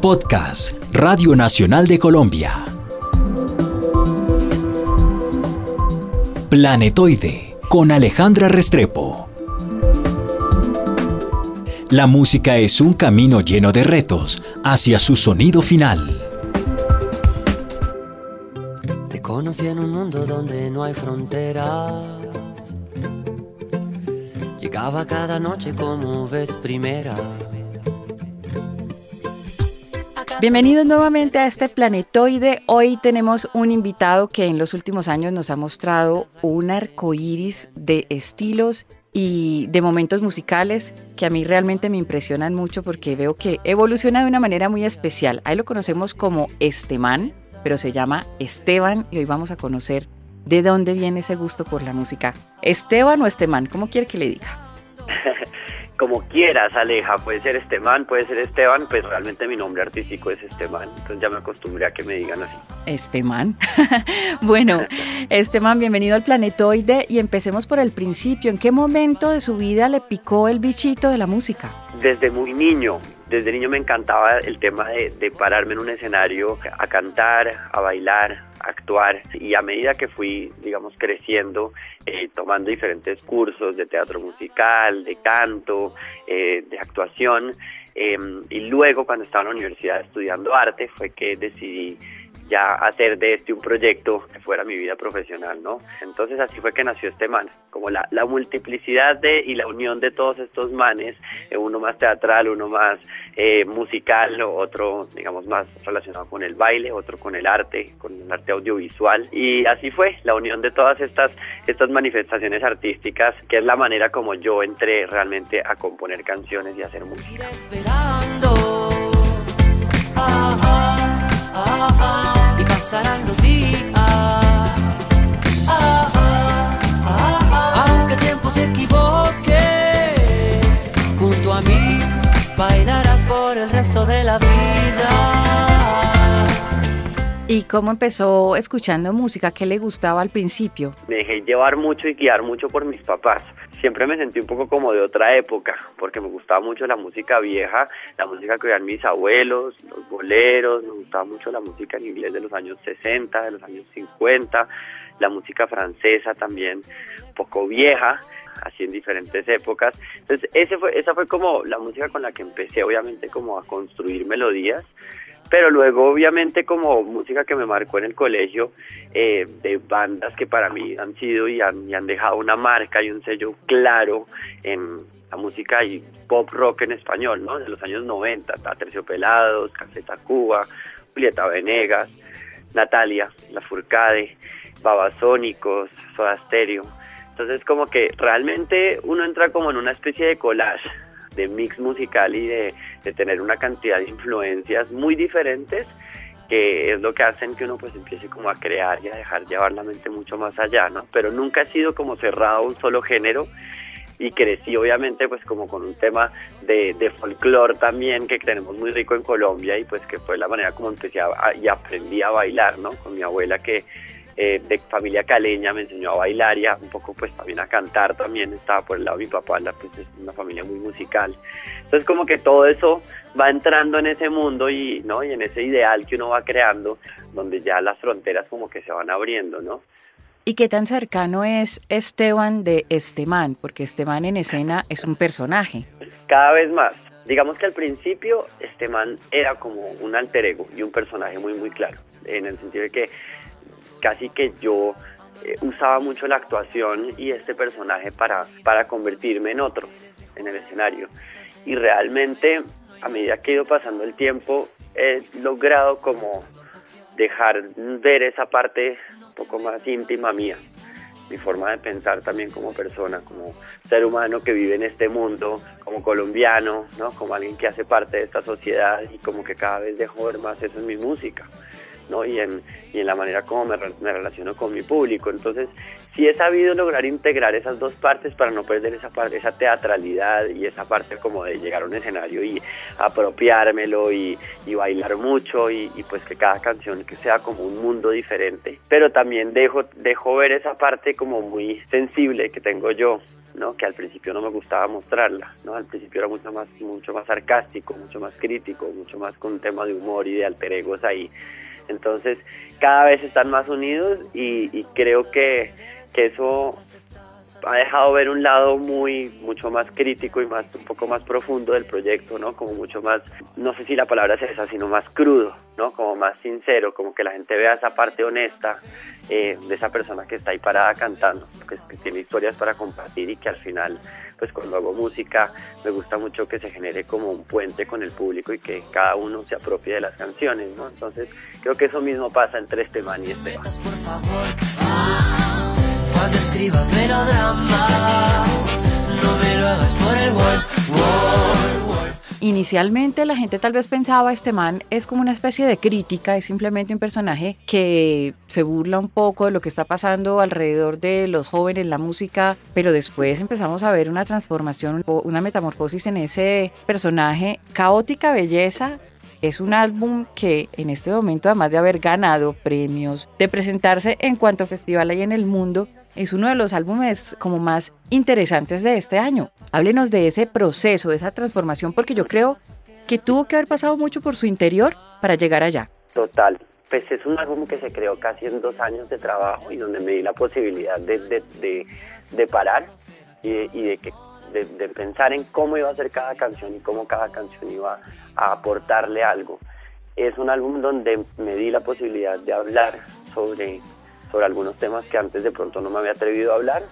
Podcast Radio Nacional de Colombia. Planetoide con Alejandra Restrepo. La música es un camino lleno de retos hacia su sonido final. Te conocí en un mundo donde no hay fronteras. Llegaba cada noche como ves primera. Bienvenidos nuevamente a este planetoide. Hoy tenemos un invitado que en los últimos años nos ha mostrado un arco iris de estilos y de momentos musicales que a mí realmente me impresionan mucho porque veo que evoluciona de una manera muy especial. Ahí lo conocemos como Esteban, pero se llama Esteban y hoy vamos a conocer de dónde viene ese gusto por la música. Esteban o Esteban, ¿cómo quiere que le diga? como quieras, Aleja, puede ser Esteban, puede ser Esteban, pues realmente mi nombre artístico es Esteban, entonces ya me acostumbré a que me digan así. Esteban. bueno, Esteban, bienvenido al Planetoide y empecemos por el principio. ¿En qué momento de su vida le picó el bichito de la música? Desde muy niño, desde niño me encantaba el tema de, pararme en un escenario a cantar, a bailar, actuar. Y a medida que fui, digamos, creciendo, eh, tomando diferentes cursos de teatro musical, de canto, eh, de actuación, em, y luego cuando estaba en la universidad estudiando arte fue que decidí ya hacer de este un proyecto que fuera mi vida profesional, ¿no? Entonces así fue que nació este man, como la, la multiplicidad de y la unión de todos estos manes, eh, uno más teatral, uno más eh, musical, otro, digamos, más relacionado con el baile, otro con el arte, con el arte audiovisual, y así fue la unión de todas estas, estas manifestaciones artísticas, que es la manera como yo entré realmente a componer canciones y hacer música. Pasarán los días. Ah, ah, ah, aunque el tiempo se equivoque, junto a mí bailarás por el resto de la vida. ¿Y cómo empezó escuchando música? ¿Qué le gustaba al principio? Me dejé llevar mucho y guiar mucho por mis papás siempre me sentí un poco como de otra época, porque me gustaba mucho la música vieja, la música que oían mis abuelos, los boleros, me gustaba mucho la música en inglés de los años 60, de los años 50, la música francesa también, poco vieja, así en diferentes épocas. Entonces, fue, esa fue como la música con la que empecé, obviamente, como a construir melodías pero luego obviamente como música que me marcó en el colegio eh, de bandas que para mí han sido y han, han, dejado una marca y un sello claro en la música y pop rock en español, ¿no? De los años 90, Terciopelados, Caseta Cuba, Julieta Venegas, Natalia, La Furcade, Babasónicos, Soda Stereo. Entonces como que realmente uno entra como en una especie de collage de mix musical y de, tener una cantidad de influencias muy diferentes que es lo que hacen que uno pues empiece como a crear y a dejar llevar la mente mucho más allá, ¿no? Pero nunca ha sido como cerrado a un solo género y crecí obviamente pues como con un tema de, de folclore también que tenemos muy rico en Colombia y pues que fue la manera como empecé y aprendí a bailar, ¿no? Con mi abuela que eh, de familia caleña, me enseñó a bailar y a, un poco pues también a cantar también, estaba por el lado de mi papá, la, pues, es una familia muy musical. Entonces como que todo eso va entrando en ese mundo y, ¿no? y en ese ideal que uno va creando, donde ya las fronteras como que se van abriendo, ¿no? ¿Y qué tan cercano es Esteban de Esteban? Porque Esteban en escena es un personaje. Cada vez más. Digamos que al principio Esteban era como un alter ego y un personaje muy, muy claro, en el sentido de que casi que yo eh, usaba mucho la actuación y este personaje para, para convertirme en otro en el escenario. Y realmente, a medida que he ido pasando el tiempo, he logrado como dejar ver esa parte un poco más íntima mía, mi forma de pensar también como persona, como ser humano que vive en este mundo, como colombiano, ¿no? como alguien que hace parte de esta sociedad y como que cada vez dejo ver más eso en mi música. ¿No? y, en, y en la manera como me, relaciono con mi público. Entonces, sí he sabido lograr integrar esas dos partes para no perder esa parte, esa teatralidad y esa parte como de llegar a un escenario y apropiármelo y, y bailar mucho y, y, pues que cada canción que sea como un mundo diferente. Pero también dejo, dejo ver esa parte como muy sensible que tengo yo ¿no? Que al principio no me gustaba mostrarla, ¿no? Al principio era mucho más, mucho más sarcástico, mucho más crítico, mucho más con tema de humor y de alter egos ahí. Entonces, cada vez están más unidos y, y creo que, que eso ha dejado ver un lado muy mucho más crítico y más un poco más profundo del proyecto, ¿no? Como mucho más, no sé si la palabra es esa, sino más crudo, ¿no? Como más sincero, como que la gente vea esa parte honesta eh, de esa persona que está ahí parada cantando, que, tiene historias para compartir y que al final, pues cuando hago música, me gusta mucho que se genere como un puente con el público y que cada uno se apropie de las canciones, ¿no? Entonces, creo que eso mismo pasa entre Esteban y Esteban cuando escribas melodramas, no me lo hagas por el wall. Inicialmente la gente tal vez pensaba este man es como una especie de crítica, es simplemente un personaje que se burla un poco de lo que está pasando alrededor de los jóvenes, la música, pero después empezamos a ver una transformación, una metamorfosis en ese personaje, caótica belleza, es un álbum que en este momento, además de haber ganado premios, de presentarse en cuanto festival hay en el mundo, es uno de los álbumes como más interesantes de este año. Háblenos de ese proceso, de esa transformación, porque yo creo que tuvo que haber pasado mucho por su interior para llegar allá. Total. Pues es un álbum que se creó casi en dos años de trabajo y donde me di la posibilidad de, de, de, de parar y, y de, que, de pensar en cómo iba a ser cada canción y cómo cada canción iba a aportarle algo. Es un álbum donde me di la posibilidad de hablar sobre, sobre algunos temas que antes de pronto no me había atrevido a hablar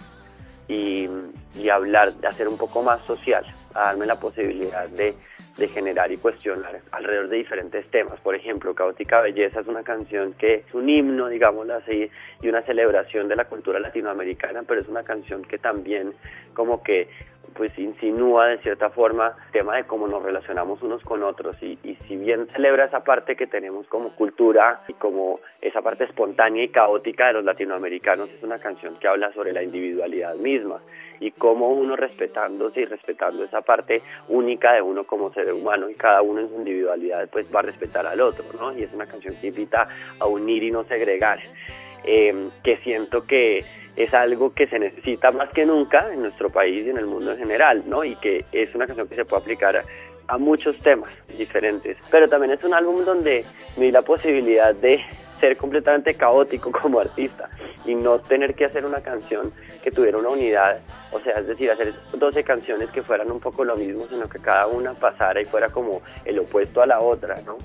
y, y hablar, hacer un poco más social, a darme la posibilidad de, de generar y cuestionar alrededor de diferentes temas. Por ejemplo, Caótica Belleza es una canción que es un himno, digámoslo así, y una celebración de la cultura latinoamericana, pero es una canción que también como que pues insinúa de cierta forma el tema de cómo nos relacionamos unos con otros y, y, si bien celebra esa parte que tenemos como cultura y como esa parte espontánea y caótica de los latinoamericanos, es una canción que habla sobre la individualidad misma y cómo uno respetándose y respetando esa parte única de uno como ser humano y cada uno en su individualidad pues va a respetar al otro, ¿no? Y es una canción que invita a unir y no segregar, eh, que siento que es algo que se necesita más que nunca en nuestro país y en el mundo en general, ¿no? Y que es una canción que se puede aplicar a, a muchos temas diferentes. Pero también es un álbum donde me di la posibilidad de ser completamente caótico como artista y no tener que hacer una canción que tuviera una unidad, o sea, es decir, hacer 12 canciones que fueran un poco lo mismo, sino que cada una pasara y fuera como el opuesto a la otra, ¿no?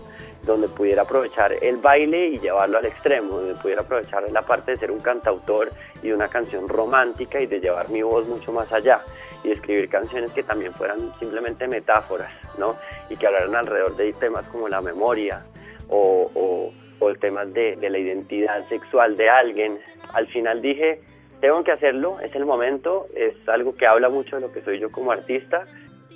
donde pudiera aprovechar el baile y llevarlo al extremo, donde pudiera aprovechar la parte de ser un cantautor y una canción romántica y de llevar mi voz mucho más allá y escribir canciones que también fueran simplemente metáforas, ¿no? Y que hablaran alrededor de temas como la memoria o, o temas de, de la identidad sexual de alguien. Al final dije, tengo que hacerlo, es el momento, es algo que habla mucho de lo que soy yo como artista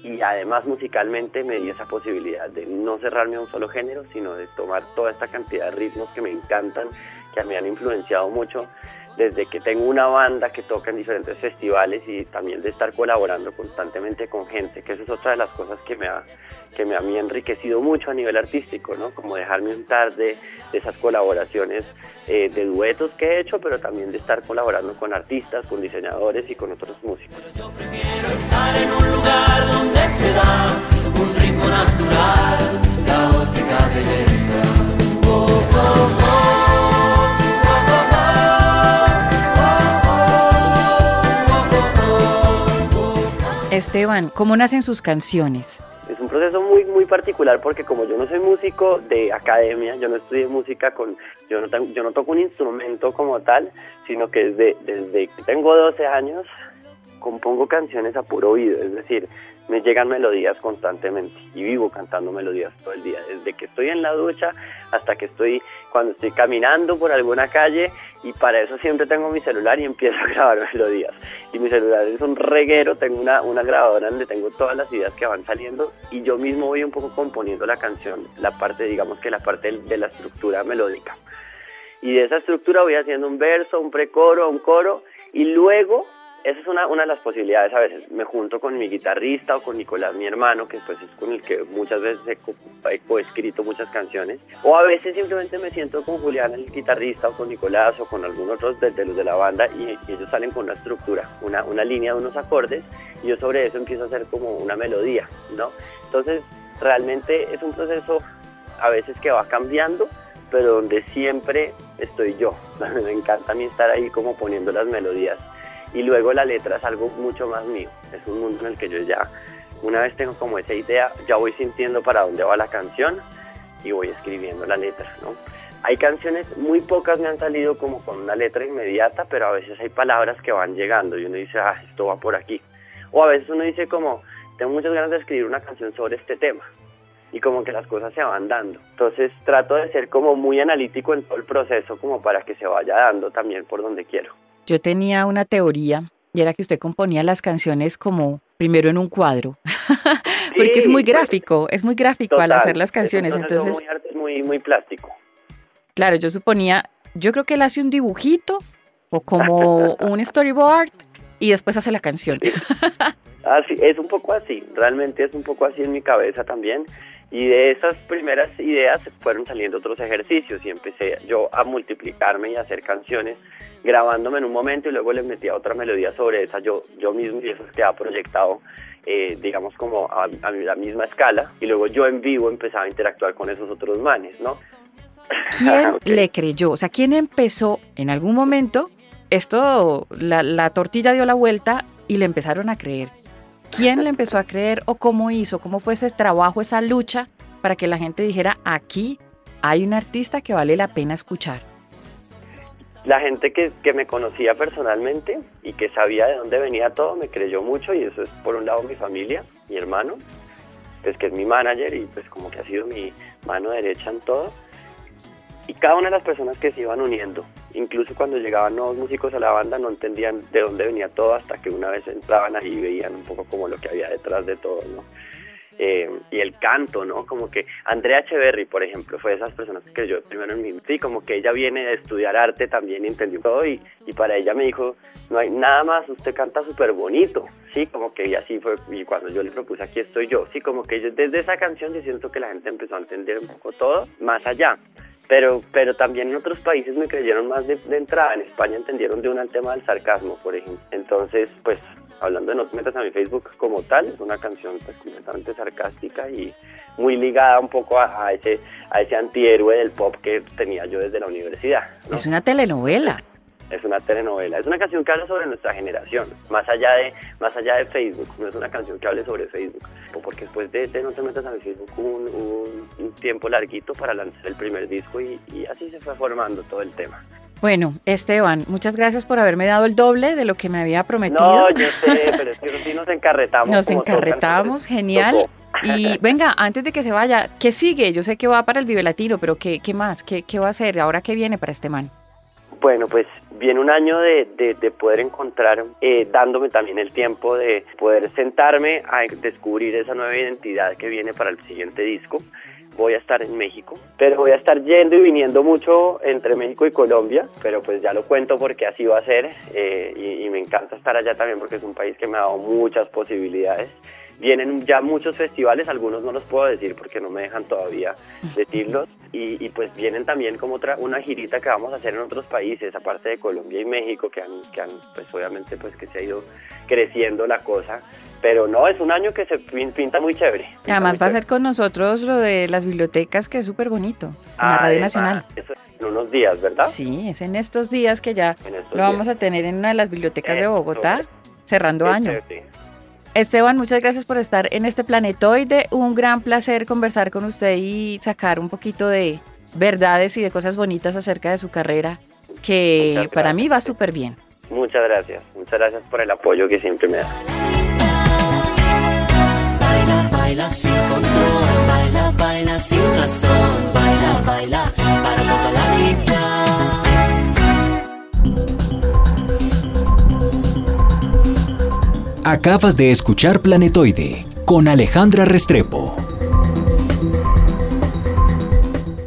y además musicalmente me di esa posibilidad de no cerrarme a un solo género, sino de tomar toda esta cantidad de ritmos que me encantan, que me han influenciado mucho desde que tengo una banda que toca en diferentes festivales y también de estar colaborando constantemente con gente, que esa es otra de las cosas que me ha, que me ha enriquecido mucho a nivel artístico, ¿no? Como dejarme untar de, de esas colaboraciones eh, de duetos que he hecho, pero también de estar colaborando con artistas, con diseñadores y con otros músicos. Yo prefiero estar en un lugar donde se da un ritmo natural, caótica belleza. Oh, oh, oh. Esteban, ¿cómo nacen sus canciones? Es un proceso muy muy particular porque como yo no soy músico de academia, yo no estudié música con, yo no, yo no toco un instrumento como tal, sino que desde, desde que tengo 12 años compongo canciones a puro oído, es decir, me llegan melodías constantemente y vivo cantando melodías todo el día, desde que estoy en la ducha hasta que estoy cuando estoy caminando por alguna calle y para eso siempre tengo mi celular y empiezo a grabar melodías. Y mi celular es un reguero, tengo una, una grabadora donde tengo todas las ideas que van saliendo y yo mismo voy un poco componiendo la canción, la parte, digamos que la parte de la estructura melódica. Y de esa estructura voy haciendo un verso, un precoro, un coro y luego esa es una, una de las posibilidades a veces. Me junto con mi guitarrista o con Nicolás, mi hermano, que pues es con el que muchas veces he, co he coescrito muchas canciones. O a veces simplemente me siento con Julián, el guitarrista, o con Nicolás, o con algún otro de, de los de la banda, y, y, ellos salen con una estructura, una, una línea de unos acordes, y yo sobre eso empiezo a hacer como una melodía, ¿no? Entonces, realmente es un proceso a veces que va cambiando, pero donde siempre estoy yo. me encanta a mí estar ahí como poniendo las melodías y luego la letra es algo mucho más mío, es un mundo en el que yo ya, una vez tengo como esa idea, ya voy sintiendo para dónde va la canción y voy escribiendo la letra, ¿no? Hay canciones, muy pocas me han salido como con una letra inmediata, pero a veces hay palabras que van llegando y uno dice, ah, esto va por aquí. O a veces uno dice como, tengo muchas ganas de escribir una canción sobre este tema y como que las cosas se van dando. Entonces trato de ser como muy analítico en todo el proceso como para que se vaya dando también por donde quiero. Yo tenía una teoría y era que usted componía las canciones como primero en un cuadro, porque es muy gráfico, es muy gráfico Total, al hacer las canciones, es entonces, muy, arte- muy, muy plástico. claro, yo suponía, yo creo que él hace un dibujito o como un storyboard y después hace la canción. Así, es un poco así, realmente es un poco así en mi cabeza también. Y de esas primeras ideas fueron saliendo otros ejercicios y empecé yo a multiplicarme y a hacer canciones grabándome en un momento y luego les metía otra melodía sobre esa yo, yo mismo y eso quedaba proyectado, eh, digamos, como a, a la misma escala. Y luego yo en vivo empezaba a interactuar con esos otros manes, ¿no? ¿Quién Ok. le creyó? O sea, ¿quién empezó en algún momento? Esto, la, la tortilla dio la vuelta y le empezaron a creer. ¿Quién le empezó a creer o cómo hizo? ¿Cómo fue ese trabajo, esa lucha para que la gente dijera, aquí hay un artista que vale la pena escuchar? La gente que, que me conocía personalmente y que sabía de dónde venía todo me creyó mucho y eso es por un lado mi familia, mi hermano, pues que es mi manager y pues como que ha sido mi mano derecha en todo. Y cada una de las personas que se iban uniendo, incluso cuando llegaban nuevos músicos a la banda no entendían de dónde venía todo hasta que una vez entraban ahí y veían un poco como lo que había detrás de todo, ¿no? Eh, y el canto, ¿no? Como que Andrea Echeverry, por ejemplo, fue de esas personas que creyó primero en mí. Sí, como que ella viene de estudiar arte también, entendió todo y, y para ella me dijo, no hay nada más, usted canta súper bonito, sí, como que y así fue, y cuando yo le propuse aquí estoy yo, sí, como que yo, desde esa canción yo siento que la gente empezó a entender un poco todo, más allá. Pero, pero también en otros países me creyeron más de, entrada. En España entendieron de una el tema del sarcasmo, por ejemplo. Entonces, pues, hablando de No te metas a mi Facebook como tal, es una canción pues completamente sarcástica y muy ligada un poco a, ese a ese antihéroe del pop que tenía yo desde la universidad. Es una telenovela. Es una telenovela, es una canción que habla sobre nuestra generación, más allá de más allá de Facebook, no es una canción que hable sobre Facebook, porque después de, de No te metas a mi Facebook hubo un, un, un tiempo larguito para lanzar el primer disco y, y así se fue formando todo el tema. Bueno, Esteban, muchas gracias por haberme dado el doble de lo que me había prometido. No, yo sé, pero es que sí nos encarretamos. Nos encarretamos, genial. tocó. Y venga, antes de que se vaya, ¿qué sigue? Yo sé que va para el Vive Latino, pero ¿qué, qué más? ¿Qué, ¿Qué va a hacer? ¿Ahora qué viene para este man? Bueno, pues viene un año de, de, de poder encontrar, eh, dándome también el tiempo de poder sentarme a descubrir esa nueva identidad que viene para el siguiente disco. Voy a estar en México, pero voy a estar yendo y viniendo mucho entre México y Colombia, pero pues ya lo cuento porque así va a ser eh, y, y me encanta estar allá también porque es un país que me ha dado muchas posibilidades. Vienen ya muchos festivales, algunos no los puedo decir porque no me dejan todavía decirlos, y, y pues vienen también como otra una girita que vamos a hacer en otros países, aparte de Colombia y México, que han, que han pues obviamente pues que se ha ido creciendo la cosa, pero no, es un año que se pin- pinta muy chévere. pinta Además muy va a chévere. ser con nosotros lo de las bibliotecas, que es súper bonito, en la Radio Además, Nacional. Eso es en unos días, ¿verdad? Sí, es en estos días que ya lo vamos días. a tener en una de las bibliotecas de Eso. Bogotá, cerrando año. chévere. Esteban, muchas gracias por estar en este planetoide. Un gran placer conversar con usted y sacar un poquito de verdades y de cosas bonitas acerca de su carrera, que para mí va súper bien. Muchas gracias, muchas gracias por el apoyo que siempre me da. Baila, baila sin control, baila, baila sin razón, baila, baila para toda la vida. Acabas de escuchar Planetoide con Alejandra Restrepo.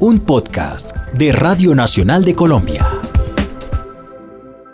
Un podcast de Radio Nacional de Colombia.